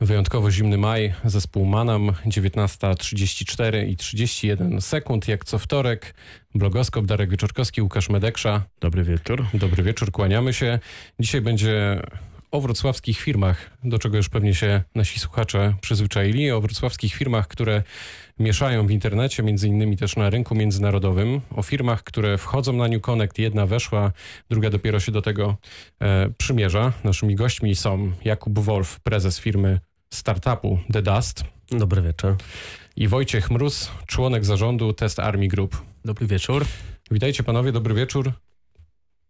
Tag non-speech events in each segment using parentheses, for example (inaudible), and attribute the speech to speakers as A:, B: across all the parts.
A: Wyjątkowo zimny maj, zespół Manam, 19.34 i 31 sekund, jak co wtorek. Blogoskop, Darek Wieczorkowski, Łukasz Medeksza.
B: Dobry wieczór.
A: Dobry wieczór, kłaniamy się. Dzisiaj będzie o wrocławskich firmach, do czego już pewnie się nasi słuchacze przyzwyczaili, o wrocławskich firmach, które mieszają w internecie, między innymi też na rynku międzynarodowym, o firmach, które wchodzą na New Connect. Jedna weszła, druga dopiero się do tego e, przymierza. Naszymi gośćmi są Jakub Wolf, prezes firmy startupu The Dust
C: Dobry wieczór.
A: i Wojciech Mróz, członek zarządu Test Army Group.
B: Dobry wieczór.
A: Witajcie panowie, dobry wieczór.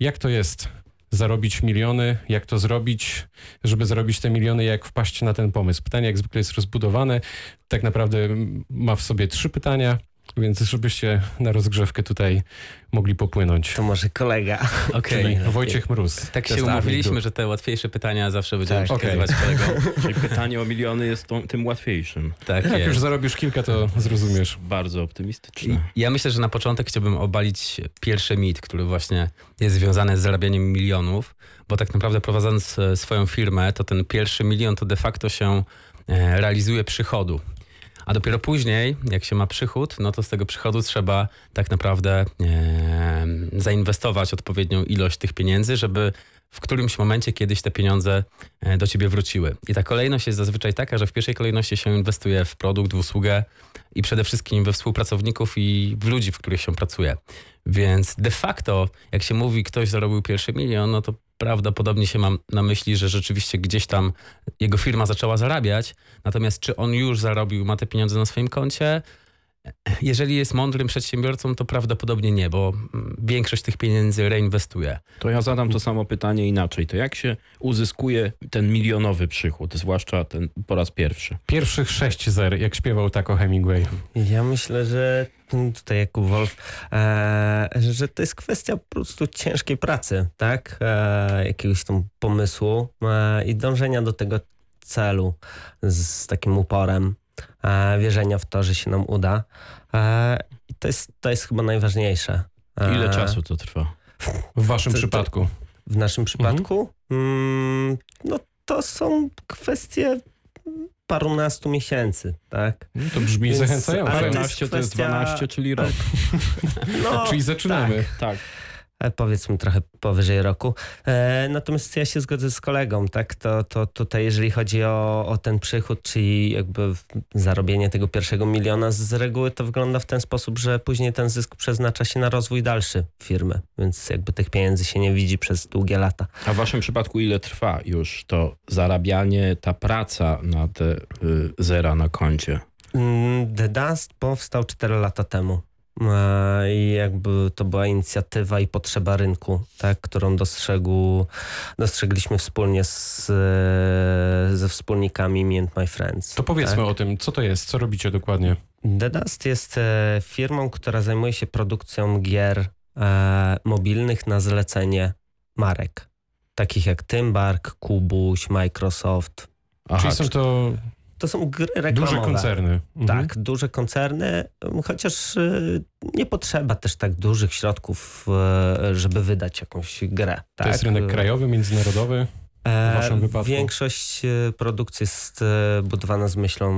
A: Jak to jest zarobić miliony? Jak to zrobić, żeby zarobić te miliony? Jak wpaść na ten pomysł? Pytanie jak zwykle jest rozbudowane. Tak naprawdę ma w sobie trzy pytania, więc żebyście na rozgrzewkę tutaj mogli popłynąć.
C: To może kolega. (laughs)
D: Okej.
A: Czyli Wojciech Mróz.
D: Tak się umówiliśmy, że te łatwiejsze pytania zawsze będziemy
C: Tak.
D: przekazywać kolegom. (laughs)
B: Czyli pytanie o miliony jest tą, tym łatwiejszym.
D: Tak
A: Jak już
D: jest.
A: zarobisz kilka, to zrozumiesz.
B: Bardzo
D: I
B: optymistyczne.
D: ja myślę, że na początek chciałbym obalić pierwszy mit, który właśnie jest związany z zarabianiem milionów, bo tak naprawdę prowadząc e, swoją firmę, to ten pierwszy milion to de facto się e, realizuje przychodu. A dopiero później, jak się ma przychód, no to z tego przychodu trzeba tak naprawdę e, zainwestować odpowiednią ilość tych pieniędzy, żeby w którymś momencie kiedyś te pieniądze e, do ciebie wróciły. I ta kolejność jest zazwyczaj taka, że w pierwszej kolejności się inwestuje w produkt, w usługę i przede wszystkim we współpracowników i w ludzi, w których się pracuje. Więc de facto, jak się mówi, ktoś zarobił pierwszy milion, no to prawdopodobnie się mam na myśli, że rzeczywiście gdzieś tam jego firma zaczęła zarabiać. Natomiast czy on już zarobił, ma te pieniądze na swoim koncie? Jeżeli jest mądrym przedsiębiorcą, to prawdopodobnie nie, bo mm, większość tych pieniędzy reinwestuje.
B: To ja zadam to samo pytanie inaczej. To jak się uzyskuje ten milionowy przychód, zwłaszcza ten po raz pierwszy?
A: Pierwszych sześć zer, jak śpiewał tako Hemingway.
C: Ja myślę, że mm, tutaj Jakub Wolf, e, że to jest kwestia po prostu ciężkiej pracy, tak? E, jakiegoś tam pomysłu e, i dążenia do tego celu z, takim uporem, wierzenia w to, że się nam uda. E, I to jest, to jest chyba najważniejsze. E,
B: Ile czasu to trwa?
A: W waszym
C: To- to-
A: przypadku.
C: W naszym przypadku? Mm, no to są kwestie parunastu miesięcy, tak?
A: No to brzmi
C: Więc-
A: zachęcająco.
C: ale to jest
B: 12 to jest
C: kwestia-
B: 12, czyli rok.
C: No, (laughs)
A: Czyli zaczynamy.
B: Tak.
C: E, Powiedzmy trochę powyżej roku. E, natomiast ja się zgodzę z kolegą, tak? To, to tutaj, jeżeli chodzi o, o ten przychód, czyli jakby zarobienie tego pierwszego miliona, z reguły to wygląda w ten sposób, że później ten zysk przeznacza się na rozwój dalszy firmy, więc jakby tych pieniędzy się nie widzi przez długie lata.
B: A w waszym przypadku ile trwa już to zarabianie, ta praca na te y, zera na koncie?
C: Mm, The Dust powstał 4 lata temu. E, I jakby to była inicjatywa i potrzeba rynku, tak, którą dostrzegł, dostrzegliśmy wspólnie z, e, ze wspólnikami Me and My Friends.
A: To powiedzmy
C: tak?
A: o tym, co to jest, co robicie dokładnie.
C: The Dust jest e, firmą, która zajmuje się produkcją gier e, mobilnych na zlecenie marek. Takich jak Tymbark, Kubuś, Microsoft.
B: Aha,
A: Czyli są to
C: To są gry reklamowe.
A: duże koncerny. Mhm.
C: Tak, duże koncerny, chociaż y, nie potrzeba też tak dużych środków, y, żeby wydać jakąś grę.
A: To
C: tak?
A: jest rynek krajowy, międzynarodowy.
C: E,
A: w waszym wypadku?
C: Większość y, produkcji jest y, budowana z myślą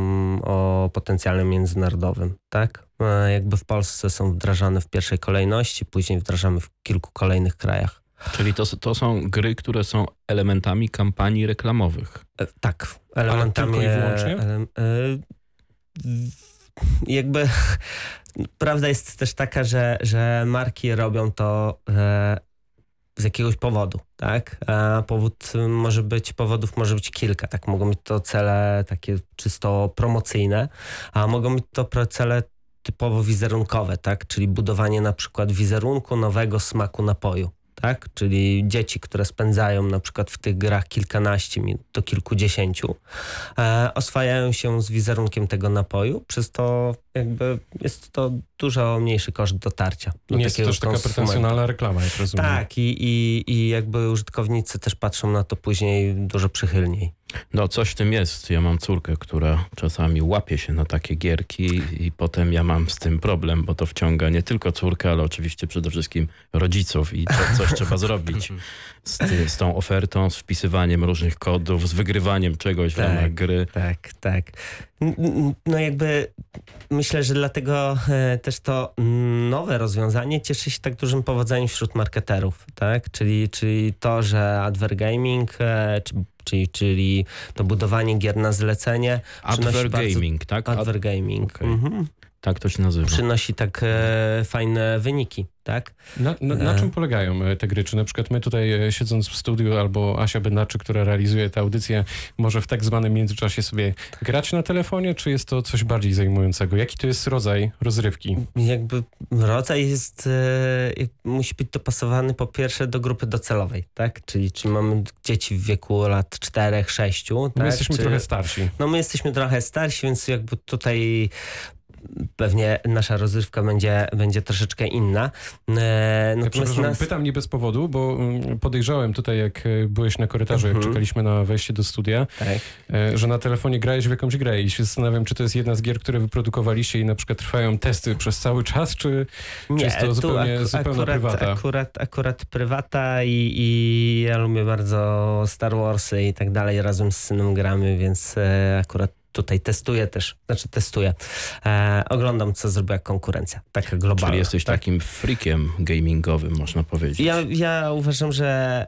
C: o potencjale międzynarodowym. Tak? E, Jakby w Polsce są wdrażane w pierwszej kolejności, później wdrażamy w kilku kolejnych krajach.
B: Czyli to, to są gry, które są elementami kampanii reklamowych.
C: E, Tak, elementami.
A: tylko i wyłącznie?
C: ele- e, w- jakby (laughs) prawda jest też taka, że, że marki robią to e, z jakiegoś powodu, tak? A powód y, może być, powodów może być kilka, tak? Mogą być to cele takie czysto promocyjne, a mogą być to cele typowo wizerunkowe, tak? Czyli budowanie na przykład wizerunku nowego smaku napoju. Tak? Czyli dzieci, które spędzają na przykład w tych grach kilkanaście minut do kilkudziesięciu, e, oswajają się z wizerunkiem tego napoju, przez to jakby jest to dużo mniejszy koszt dotarcia. Do
A: nie jest to też taka pretensjonalna reklama, jak rozumiem.
C: Tak, i, i, i jakby użytkownicy też patrzą na to później dużo przychylniej.
B: No coś w tym jest. Ja mam córkę, która czasami łapie się na takie gierki i potem ja mam z tym problem, bo to wciąga nie tylko córkę, ale oczywiście przede wszystkim rodziców i to coś trzeba zrobić z, ty, z tą ofertą, z wpisywaniem różnych kodów, z wygrywaniem czegoś w
C: Tak.
B: ramach gry.
C: Tak, tak. No jakby myślę, że dlatego e, też to nowe rozwiązanie cieszy się tak dużym powodzeniem wśród marketerów, tak? Czyli, czyli to, że advergaming, e, czy, czyli, czyli to budowanie gier na zlecenie,
B: Adver
C: bardzo-
B: Gaming, tak? Ad,
C: advergaming,
B: okej.
C: mhm.
B: Tak to się nazywa.
C: przynosi tak e, fajne wyniki, tak?
A: Na, na, na
C: E.
A: czym polegają e, te gry? Czy na przykład my tutaj e, siedząc w studiu albo Asia Bednarczyk, która realizuje tę audycję, może w tak zwanym międzyczasie sobie grać na telefonie, czy jest to coś bardziej zajmującego? Jaki to jest rodzaj rozrywki?
C: Jakby rodzaj jest, e, musi być dopasowany po pierwsze do grupy docelowej, tak? Czyli, czyli mamy dzieci w wieku lat 4, 6,
A: My
C: tak?
A: jesteśmy
C: Czy-
A: trochę starsi.
C: No my jesteśmy trochę starsi, więc jakby tutaj pewnie nasza rozrywka będzie, będzie troszeczkę inna. E,
A: Ja
C: natomiast nas...
A: pytam nie bez powodu, bo mm, podejrzałem tutaj, jak e, byłeś na korytarzu, jak
C: Mhm.
A: czekaliśmy na wejście do studia,
C: Tak.
A: e, że na telefonie grałeś w jakąś grę i się zastanawiam, czy to jest jedna z gier, które wyprodukowaliście i na przykład trwają testy przez cały czas, czy
C: Nie,
A: jest to zupełnie- zupełna
C: akurat,
A: prywata?
C: Akurat, akurat prywata i, i ja lubię bardzo Star Warsy i tak dalej, razem z synem gramy, więc akurat tutaj testuję też, znaczy testuję. E, oglądam, co zrobiła konkurencja, taka globalna.
B: Czyli jesteś
C: tak?
B: takim freakiem gamingowym, można powiedzieć.
C: Ja, ja uważam, że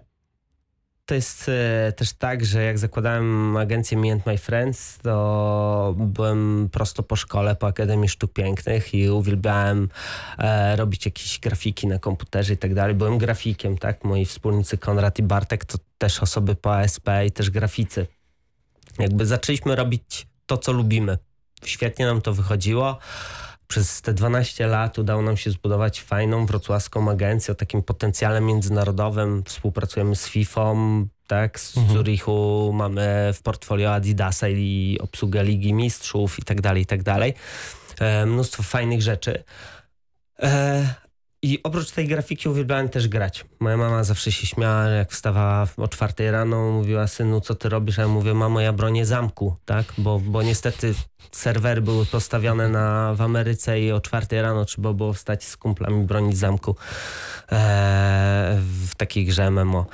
C: to jest e, też tak, że jak zakładałem agencję Me and My Friends, to byłem prosto po szkole, po Akademii Sztuk Pięknych i uwielbiałem e, robić jakieś grafiki na komputerze i tak dalej. Byłem grafikiem, tak? Moi wspólnicy Konrad i Bartek to też osoby po ASP i też graficy. Jakby zaczęliśmy robić to, co lubimy. Świetnie nam to wychodziło. Przez te 12 lat udało nam się zbudować fajną wrocławską agencję o takim potencjale międzynarodowym. Współpracujemy z FIFA, tak, z
A: Mhm.
C: Zurichu, mamy w portfolio Adidasa i obsługę Ligi Mistrzów i tak dalej, i tak dalej. E, mnóstwo fajnych rzeczy. E, I oprócz tej grafiki uwielbiałem też grać. Moja mama zawsze się śmiała, jak wstawała o czwartej rano, mówiła, synu, co ty robisz? A ja mówię, mamo, ja bronię zamku, tak? Bo, bo niestety serwery były postawione na, w Ameryce i o czwartej rano trzeba było wstać z kumplami bronić zamku e, w takiej grze MMO.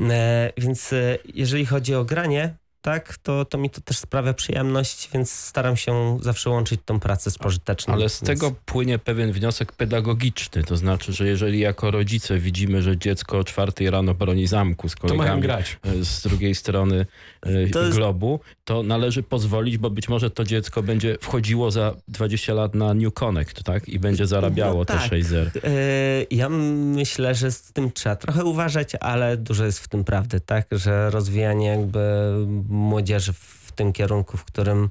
C: E, więc e, jeżeli chodzi o granie, tak, to, to mi to też sprawia przyjemność, więc staram się zawsze łączyć tą pracę z pożyteczną.
B: Ale z
C: Więc-
B: tego płynie pewien wniosek pedagogiczny, to znaczy, że jeżeli jako rodzice widzimy, że dziecko o czwartej rano broni zamku z kolegami
A: grać.
B: e, z drugiej strony e,
C: To jest-
B: globu, to należy pozwolić, bo być może to dziecko będzie wchodziło za 20 lat na New Connect, tak? I będzie zarabiało
C: No
B: te
C: tak.
B: 6 zer.
C: Yy, Ja myślę, że z tym trzeba trochę uważać, ale dużo jest w tym prawdy, tak? Że rozwijanie jakby młodzieży w tym kierunku, w którym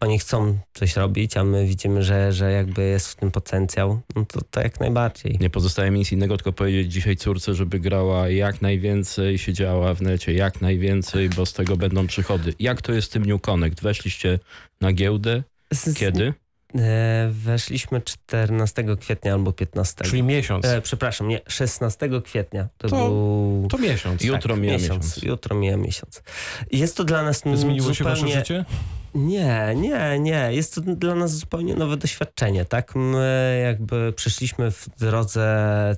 C: oni chcą coś robić, a my widzimy, że, że jakby jest w tym potencjał, no to, to jak najbardziej.
B: Nie pozostaje mi nic innego, tylko powiedzieć dzisiaj córce, żeby grała jak najwięcej, siedziała w necie jak najwięcej, bo z tego będą przychody. Jak to jest z tym New Connect? Weszliście na giełdę? Kiedy?
C: E, weszliśmy 14 kwietnia albo 15.
A: Czyli miesiąc.
C: E, przepraszam, nie, 16 kwietnia. To,
A: To-
C: był...
A: To miesiąc.
B: Jutro
C: tak,
B: mija miesiąc.
C: Jutro mija miesiąc. Jest to dla nas
A: Zmieniło się
C: zupełnie...
A: wasze życie?
C: Nie, nie, nie. Jest to dla nas zupełnie nowe doświadczenie, tak? My jakby przeszliśmy w drodze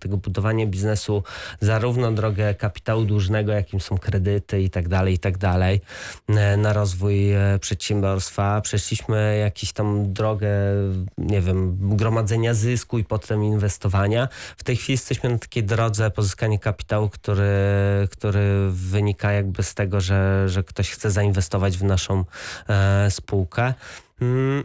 C: tego budowania biznesu zarówno drogę kapitału dłużnego, jakim są kredyty i tak dalej, i tak dalej, e, na rozwój e, przedsiębiorstwa. Przeszliśmy jakąś tam drogę, nie wiem, gromadzenia zysku i potem inwestowania. W tej chwili jesteśmy na takiej drodze pozyskania kapitału, który, który wynika jakby z tego, że, że ktoś chce zainwestować w naszą e, spółkę. Mm,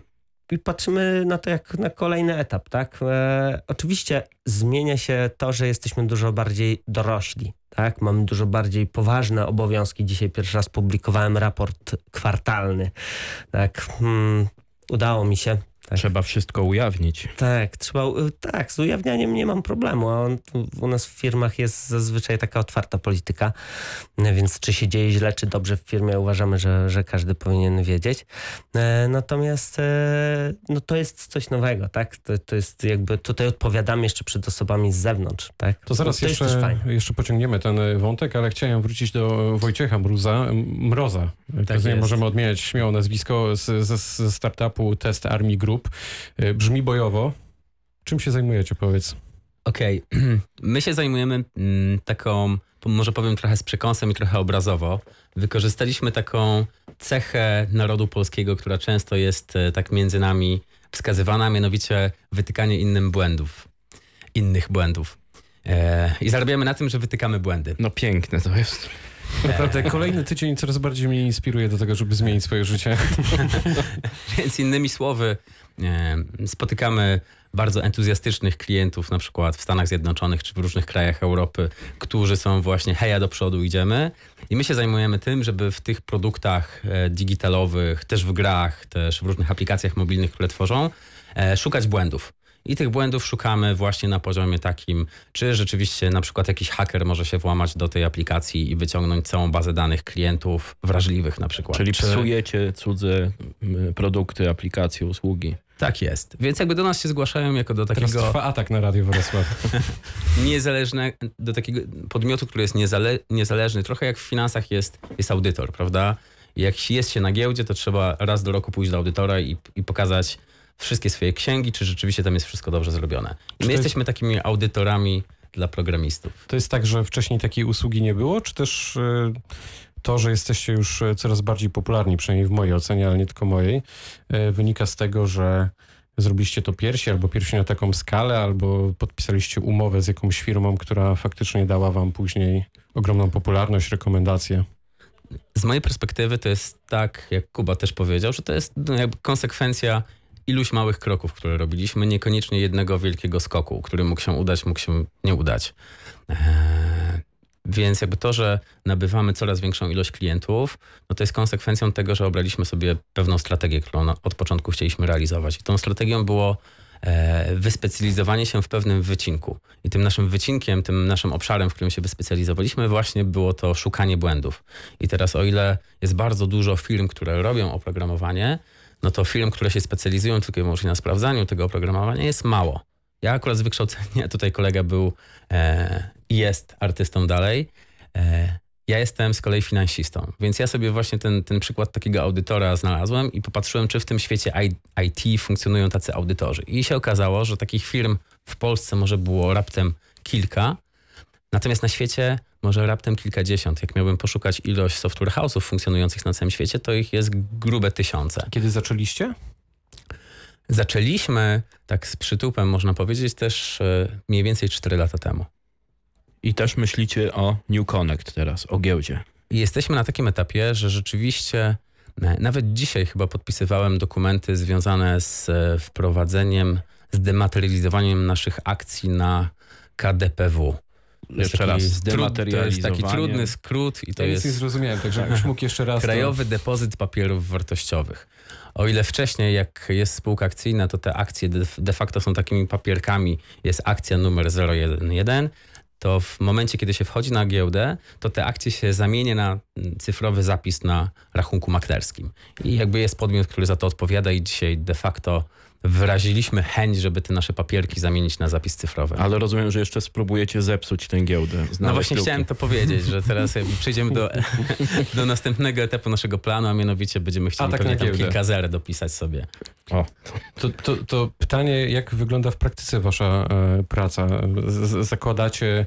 C: I patrzymy na to jak na kolejny etap, tak? E, oczywiście zmienia się to, że jesteśmy dużo bardziej dorośli, tak? Mamy dużo bardziej poważne obowiązki. Dzisiaj pierwszy raz publikowałem raport kwartalny, tak? Mm, udało mi się Tak.
B: Trzeba wszystko ujawnić.
C: Tak, trzeba, tak, z ujawnianiem nie mam problemu. a On, u nas w firmach jest zazwyczaj taka otwarta polityka, więc czy się dzieje źle, czy dobrze w firmie, uważamy, że, że każdy powinien wiedzieć. E, Natomiast e, no to jest coś nowego, tak? To, to jest jakby, tutaj odpowiadamy jeszcze przed osobami z zewnątrz, tak?
A: To zaraz
C: to
A: jeszcze, jeszcze pociągniemy ten e, wątek, ale chciałem wrócić do Wojciecha Mruza, Mroza. Tak
D: jest.
A: możemy odmieniać śmiało nazwisko ze startupu Test Army Group. E, Brzmi bojowo. Czym się zajmujecie, powiedz?
D: Okej, (clears throat) my się zajmujemy mm, taką, może powiem trochę z przekąsem i trochę obrazowo. Wykorzystaliśmy taką cechę narodu polskiego, która często jest e, tak między nami wskazywana, mianowicie wytykanie innym błędów, innych błędów. E, I zarabiamy na tym, że wytykamy błędy.
B: No piękne to jest.
A: Naprawdę, kolejny tydzień coraz bardziej mnie inspiruje do tego, żeby zmienić swoje życie. (laughs)
D: Więc innymi słowy, e, spotykamy bardzo entuzjastycznych klientów, na przykład w Stanach Zjednoczonych czy w różnych krajach Europy, którzy są właśnie heja do przodu, idziemy. I my się zajmujemy tym, żeby w tych produktach e, digitalowych, też w grach, też w różnych aplikacjach mobilnych, które tworzą, e, szukać błędów. I tych błędów szukamy właśnie na poziomie takim, czy rzeczywiście na przykład jakiś haker może się włamać do tej aplikacji i wyciągnąć całą bazę danych klientów wrażliwych na przykład.
B: Czyli
D: czy...
B: psujecie cudze produkty, aplikacje, usługi.
D: Tak jest. Więc jakby do nas się zgłaszają jako do
A: Teraz
D: takiego
A: trwa atak na Radio Wrocław. (laughs) (laughs)
D: niezależne, do takiego podmiotu, który jest niezale, niezależny, trochę jak w finansach jest, jest audytor, prawda? Jak jest się na giełdzie, to trzeba raz do roku pójść do audytora i, i pokazać wszystkie swoje księgi, czy rzeczywiście tam jest wszystko dobrze zrobione. I my
A: jest-
D: jesteśmy takimi audytorami dla programistów.
A: To jest tak, że wcześniej takiej usługi nie było, czy też e, to, że jesteście już e, coraz bardziej popularni, przynajmniej w mojej ocenie, ale nie tylko mojej, e, wynika z tego, że zrobiliście to pierwsi, albo pierwsi na taką skalę, albo podpisaliście umowę z jakąś firmą, która faktycznie dała wam później ogromną popularność, rekomendacje.
D: Z mojej perspektywy to jest tak, jak Kuba też powiedział, że to jest no, konsekwencja iluś małych kroków, które robiliśmy, niekoniecznie jednego wielkiego skoku, który mógł się udać, mógł się nie udać. Eee, więc jakby to, że nabywamy coraz większą ilość klientów, no to jest konsekwencją tego, że obraliśmy sobie pewną strategię, którą od początku chcieliśmy realizować. I tą strategią było e, wyspecjalizowanie się w pewnym wycinku. I tym naszym wycinkiem, tym naszym obszarem, w którym się wyspecjalizowaliśmy, właśnie było to szukanie błędów. I teraz o ile jest bardzo dużo firm, które robią oprogramowanie, no to firm, które się specjalizują tylko i wyłącznie na sprawdzaniu tego oprogramowania jest mało. Ja akurat z wykształcenia, (laughs) tutaj kolega był e, i jest artystą dalej. E, ja jestem z kolei finansistą, więc ja sobie właśnie ten, ten przykład takiego audytora znalazłem i popatrzyłem, czy w tym świecie IT funkcjonują tacy audytorzy. I się okazało, że takich firm w Polsce może było raptem kilka, natomiast na świecie może raptem kilkadziesiąt. Jak miałbym poszukać ilość software house'ów funkcjonujących na całym świecie, to ich jest grube tysiące.
A: Kiedy zaczęliście?
D: Zaczęliśmy tak z przytupem, można powiedzieć, też e, mniej więcej 4 lata temu.
B: I też myślicie o New Connect teraz, o giełdzie.
D: Jesteśmy na takim etapie, że rzeczywiście e, nawet dzisiaj chyba podpisywałem dokumenty związane z e, wprowadzeniem, z dematerializowaniem naszych akcji na KDPW. To jest
B: Jeszcze raz,
D: To jest taki trudny skrót i to
A: Ja nic nie
D: jest
A: zrozumiałem, także jakbyś mógł jeszcze raz... to-
D: Krajowy Depozyt Papierów Wartościowych. O ile wcześniej, jak jest spółka akcyjna, to te akcje de, facto są takimi papierkami. Jest akcja numer 011, to w momencie, kiedy się wchodzi na giełdę, to te akcje się zamienia na cyfrowy zapis na rachunku maklerskim. I jakby jest podmiot, który za to odpowiada i dzisiaj de facto wyraziliśmy chęć, żeby te nasze papierki zamienić na zapis cyfrowy.
B: Ale rozumiem, że jeszcze spróbujecie zepsuć tę giełdę.
D: No właśnie chciałem to powiedzieć, że teraz przejdziemy do, do następnego etapu naszego planu, a mianowicie będziemy chcieli
A: Atak
D: pewnie tam
A: giełdę.
D: kilka zer dopisać sobie.
B: O,
A: To, to, to pytanie, jak wygląda w praktyce wasza e, praca? Z, z- zakładacie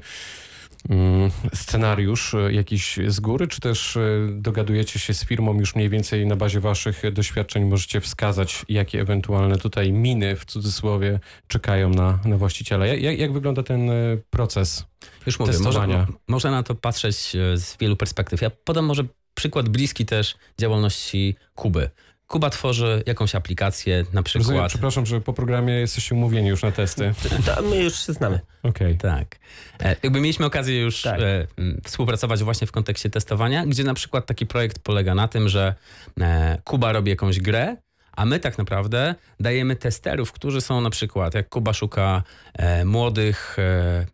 A: scenariusz e, jakiś z góry, czy też e, dogadujecie się z firmą już mniej więcej na bazie waszych doświadczeń możecie wskazać, jakie ewentualne tutaj miny w cudzysłowie czekają na, na właściciela? Jak, jak, wygląda ten e, proces?
D: Już mówię, może,
A: Testowania.
D: można na to patrzeć z wielu perspektyw. Ja podam może przykład bliski też działalności Kuby. Kuba tworzy jakąś aplikację, na
A: Rozumiem,
D: przykład.
A: przepraszam, że po programie jesteście umówieni już na testy.
C: To my już się znamy.
A: Okej.
D: Tak. E, Jakby mieliśmy okazję już
C: Tak.
D: e, współpracować właśnie w kontekście testowania, gdzie na przykład taki projekt polega na tym, że e, Kuba robi jakąś grę, A my tak naprawdę dajemy testerów, którzy są na przykład, jak Kuba szuka e, młodych e,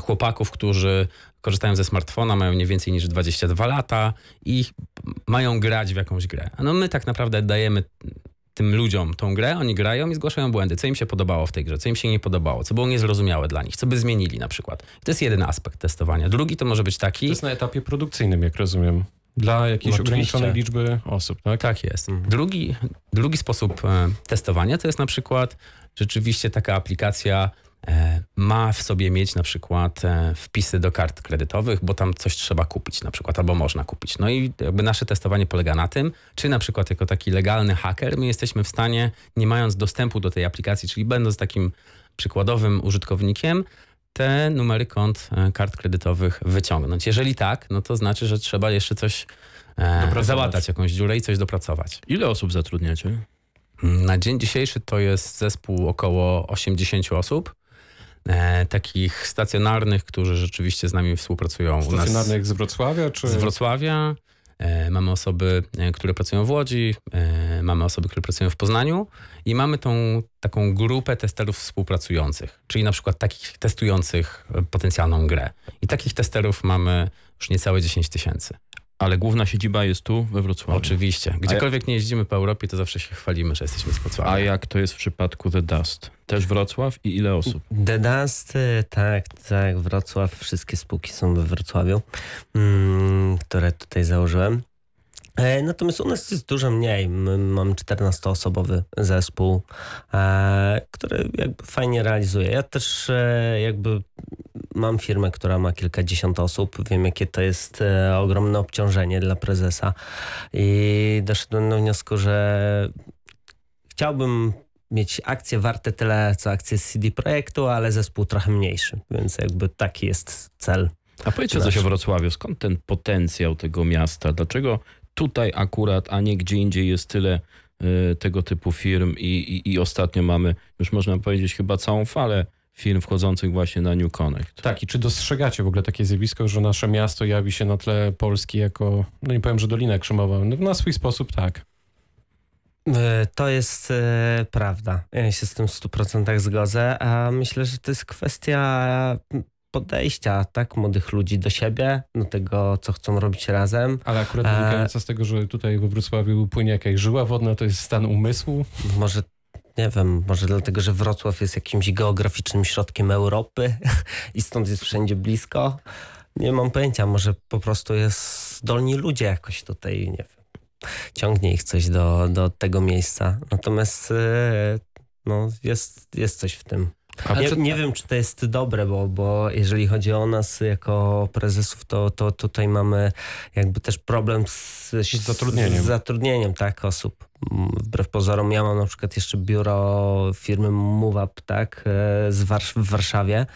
D: chłopaków, którzy korzystają ze smartfona, mają nie więcej niż 22 lata i mają grać w jakąś grę. A No my tak naprawdę dajemy tym ludziom tą grę, oni grają i zgłaszają błędy, co im się podobało w tej grze, co im się nie podobało, co było niezrozumiałe dla nich, co by zmienili na przykład. To jest jeden aspekt testowania. Drugi to może być
A: To
D: taki...
A: jest na etapie produkcyjnym, jak rozumiem. Dla jakiejś
C: No,
A: ograniczonej liczby osób, tak?
D: Tak jest.
C: Mhm.
D: Drugi, drugi sposób e, testowania to jest na przykład rzeczywiście taka aplikacja ma w sobie mieć na przykład e, wpisy do kart kredytowych, bo tam coś trzeba kupić na przykład, albo można kupić. No i jakby nasze testowanie polega na tym, czy na przykład jako taki legalny haker my jesteśmy w stanie, nie mając dostępu do tej aplikacji, czyli będąc takim przykładowym użytkownikiem, te numery kont e, kart kredytowych wyciągnąć. Jeżeli tak, no to znaczy, że trzeba jeszcze coś e,
A: Dopracować.
D: załatać, jakąś dziurę i coś dopracować.
B: Ile osób zatrudniacie?
D: Na dzień dzisiejszy to jest zespół około 80 osób. E, takich stacjonarnych, którzy rzeczywiście z nami współpracują.
A: Stacjonarnych z Wrocławia, czy...
D: z Wrocławia. E, mamy osoby, e, które pracują w Łodzi, e, mamy osoby, które pracują w Poznaniu i mamy tą taką grupę testerów współpracujących, czyli na przykład takich testujących e, potencjalną grę. I takich testerów mamy już niecałe 10 tysięcy.
B: Ale główna siedziba jest tu, we Wrocławiu.
D: Oczywiście. Gdziekolwiek nie jeździmy po Europie, to zawsze się chwalimy, że jesteśmy z Wrocławia.
B: A jak to jest w przypadku The Dust? Też Wrocław i ile osób?
C: The Dust, y, tak, tak, Wrocław, wszystkie spółki są we Wrocławiu, mm, które tutaj założyłem. E, Natomiast u nas jest dużo mniej. My mamy 14-osobowy zespół, e, który jakby fajnie realizuje. Ja też e, jakby mam firmę, która ma kilkadziesiąt osób. Wiem, jakie to jest ogromne obciążenie dla prezesa. I doszedłem do wniosku, że chciałbym mieć akcje warte tyle, co akcje z CD Projektu, ale zespół trochę mniejszy, więc jakby taki jest cel.
B: A powiedzcie coś o Wrocławiu. Skąd ten potencjał tego miasta? Dlaczego tutaj akurat, a nie gdzie indziej jest tyle y, tego typu firm i, i, i ostatnio mamy, już można powiedzieć, chyba całą falę firm wchodzących właśnie na New Connect.
A: Tak, i czy dostrzegacie w ogóle takie zjawisko, że nasze miasto jawi się na tle Polski jako, no nie powiem, że Dolina Krzemowa, no na swój sposób tak.
C: E, To jest e, prawda. Ja się z tym w 100% zgodzę, a myślę, że to jest kwestia podejścia tak młodych ludzi do siebie, do tego, co chcą robić razem.
A: Ale akurat
C: E,
A: wynikająca z tego, że tutaj we Wrocławiu płynie jakaś żyła wodna, to jest stan umysłu.
C: Może nie wiem, może dlatego, że Wrocław jest jakimś geograficznym środkiem Europy (laughs) i stąd jest wszędzie blisko. Nie mam pojęcia, może po prostu jest zdolni ludzie jakoś tutaj, nie wiem, ciągnie ich coś do, do tego miejsca. Natomiast e, no, jest, jest coś w tym. Nie,
B: czy-
C: nie wiem, czy to jest dobre, bo, bo jeżeli chodzi o nas jako prezesów, to, to tutaj mamy jakby też problem z,
A: Z zatrudnieniem.
C: Z zatrudnieniem, tak, osób. Mm, Wbrew pozorom, ja mam na przykład jeszcze biuro firmy MoveUp, tak, e, z Warsz- w Warszawie,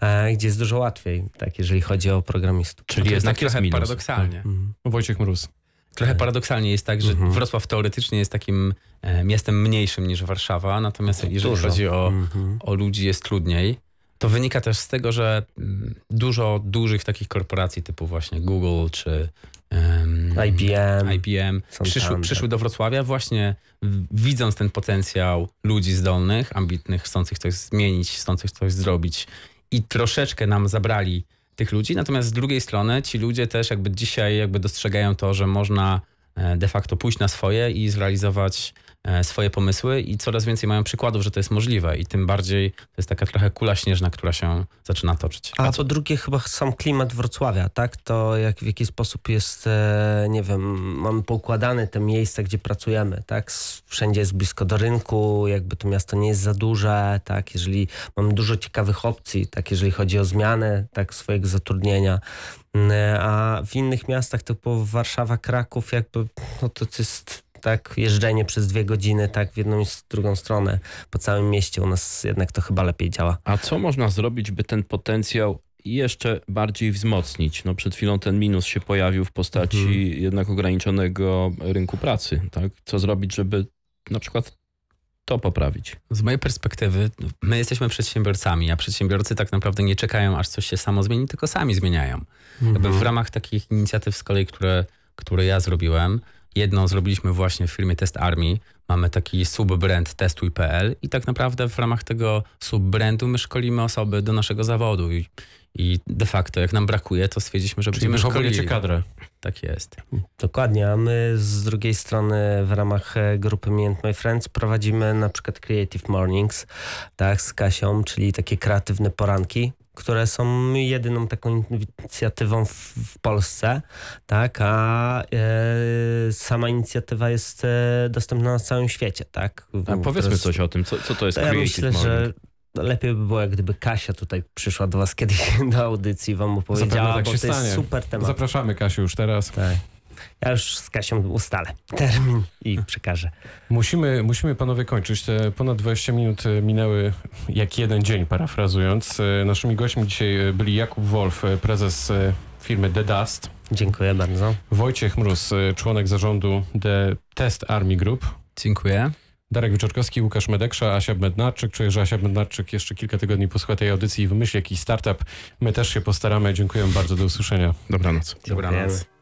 C: e, gdzie jest dużo łatwiej, tak, jeżeli chodzi o programistów.
B: Czyli
D: To jest
B: jednak jest
D: trochę
B: minus.
D: paradoksalnie.
C: Mhm.
A: Wojciech Mróz.
D: Trochę paradoksalnie jest tak, że
C: Mhm.
D: Wrocław teoretycznie jest takim e, miastem mniejszym niż Warszawa, natomiast jeżeli
C: Dużo.
D: chodzi o,
C: Mhm.
D: o ludzi jest trudniej. To wynika też z tego, że mm, dużo dużych takich korporacji typu właśnie Google czy em,
C: IBM.
D: IBM przyszły,
C: Santander.
D: przyszły do Wrocławia właśnie widząc ten potencjał ludzi zdolnych, ambitnych, chcących coś zmienić, chcących coś zrobić i troszeczkę nam zabrali tych ludzi, natomiast z drugiej strony ci ludzie też jakby dzisiaj jakby dostrzegają to, że można e, de facto pójść na swoje i zrealizować swoje pomysły i coraz więcej mają przykładów, że to jest możliwe i tym bardziej to jest taka trochę kula śnieżna, która się zaczyna toczyć.
C: A po drugie chyba sam klimat Wrocławia, tak? To jak, w jaki sposób jest, e, nie wiem, mamy poukładane te miejsca, gdzie pracujemy, tak? Wszędzie jest blisko do rynku, jakby to miasto nie jest za duże, tak? Jeżeli mamy dużo ciekawych opcji, tak? Jeżeli chodzi o zmianę, tak? Swojego zatrudnienia. Mm, A w innych miastach typu Warszawa, Kraków, jakby, no to jest tak, jeżdżenie przez dwie godziny, tak, w jedną i z drugą stronę po całym mieście. U nas jednak to chyba lepiej działa.
B: A co można zrobić, by ten potencjał jeszcze bardziej wzmocnić? No przed chwilą ten minus się pojawił w postaci
C: Mhm.
B: jednak ograniczonego rynku pracy. Tak? Co zrobić, żeby na przykład to poprawić?
D: Z mojej perspektywy, my jesteśmy przedsiębiorcami, a przedsiębiorcy tak naprawdę nie czekają, aż coś się samo zmieni, tylko sami zmieniają. Jakby w ramach takich inicjatyw z kolei, które, które ja zrobiłem, Jedną zrobiliśmy właśnie w firmie Test Army. Mamy taki subbrand testuj.pl i tak naprawdę w ramach tego subbrandu my szkolimy osoby do naszego zawodu i, i de facto jak nam brakuje, to stwierdziliśmy, że
A: Czyli
D: będziemy szkolili.
A: kadrę.
D: Tak jest.
C: Dokładnie, a my z drugiej strony w ramach e, grupy Me and My Friends prowadzimy na przykład Creative Mornings, tak, z Kasią, czyli takie kreatywne poranki, które są jedyną taką inicjatywą w, w Polsce, tak, a e, sama inicjatywa jest e, dostępna na całym świecie, tak.
B: A powiedzmy
C: Teraz-
B: coś o tym, co, co to jest
C: to ja myślę, że lepiej by było, jak gdyby Kasia tutaj przyszła do was kiedyś (laughs) do audycji i wam opowiedziała,
A: tak
C: bo
A: się
C: to jest
A: stanie.
C: super temat.
A: Zapraszamy Kasiu już teraz.
C: Tak. Ja już z Kasią ustalę termin i przekażę.
A: Musimy, musimy panowie kończyć. Te ponad 20 minut e, minęły jak jeden dzień, parafrazując. E, Naszymi gośćmi dzisiaj e, byli Jakub Wolf, prezes firmy The Dust,
C: Dziękuję bardzo.
A: Wojciech Mróz, członek zarządu The Test Army Group,
D: Dziękuję.
A: Darek Wyczorkowski, Łukasz Medeksza, Asia Bednarczyk. Czuję, że Asia Bednarczyk jeszcze kilka tygodni posłucha tej audycji i wymyśli jakiś startup. My też się postaramy. Dziękuję bardzo, do usłyszenia.
B: Dobranoc.
D: Dobranoc.
C: Dziękujemy.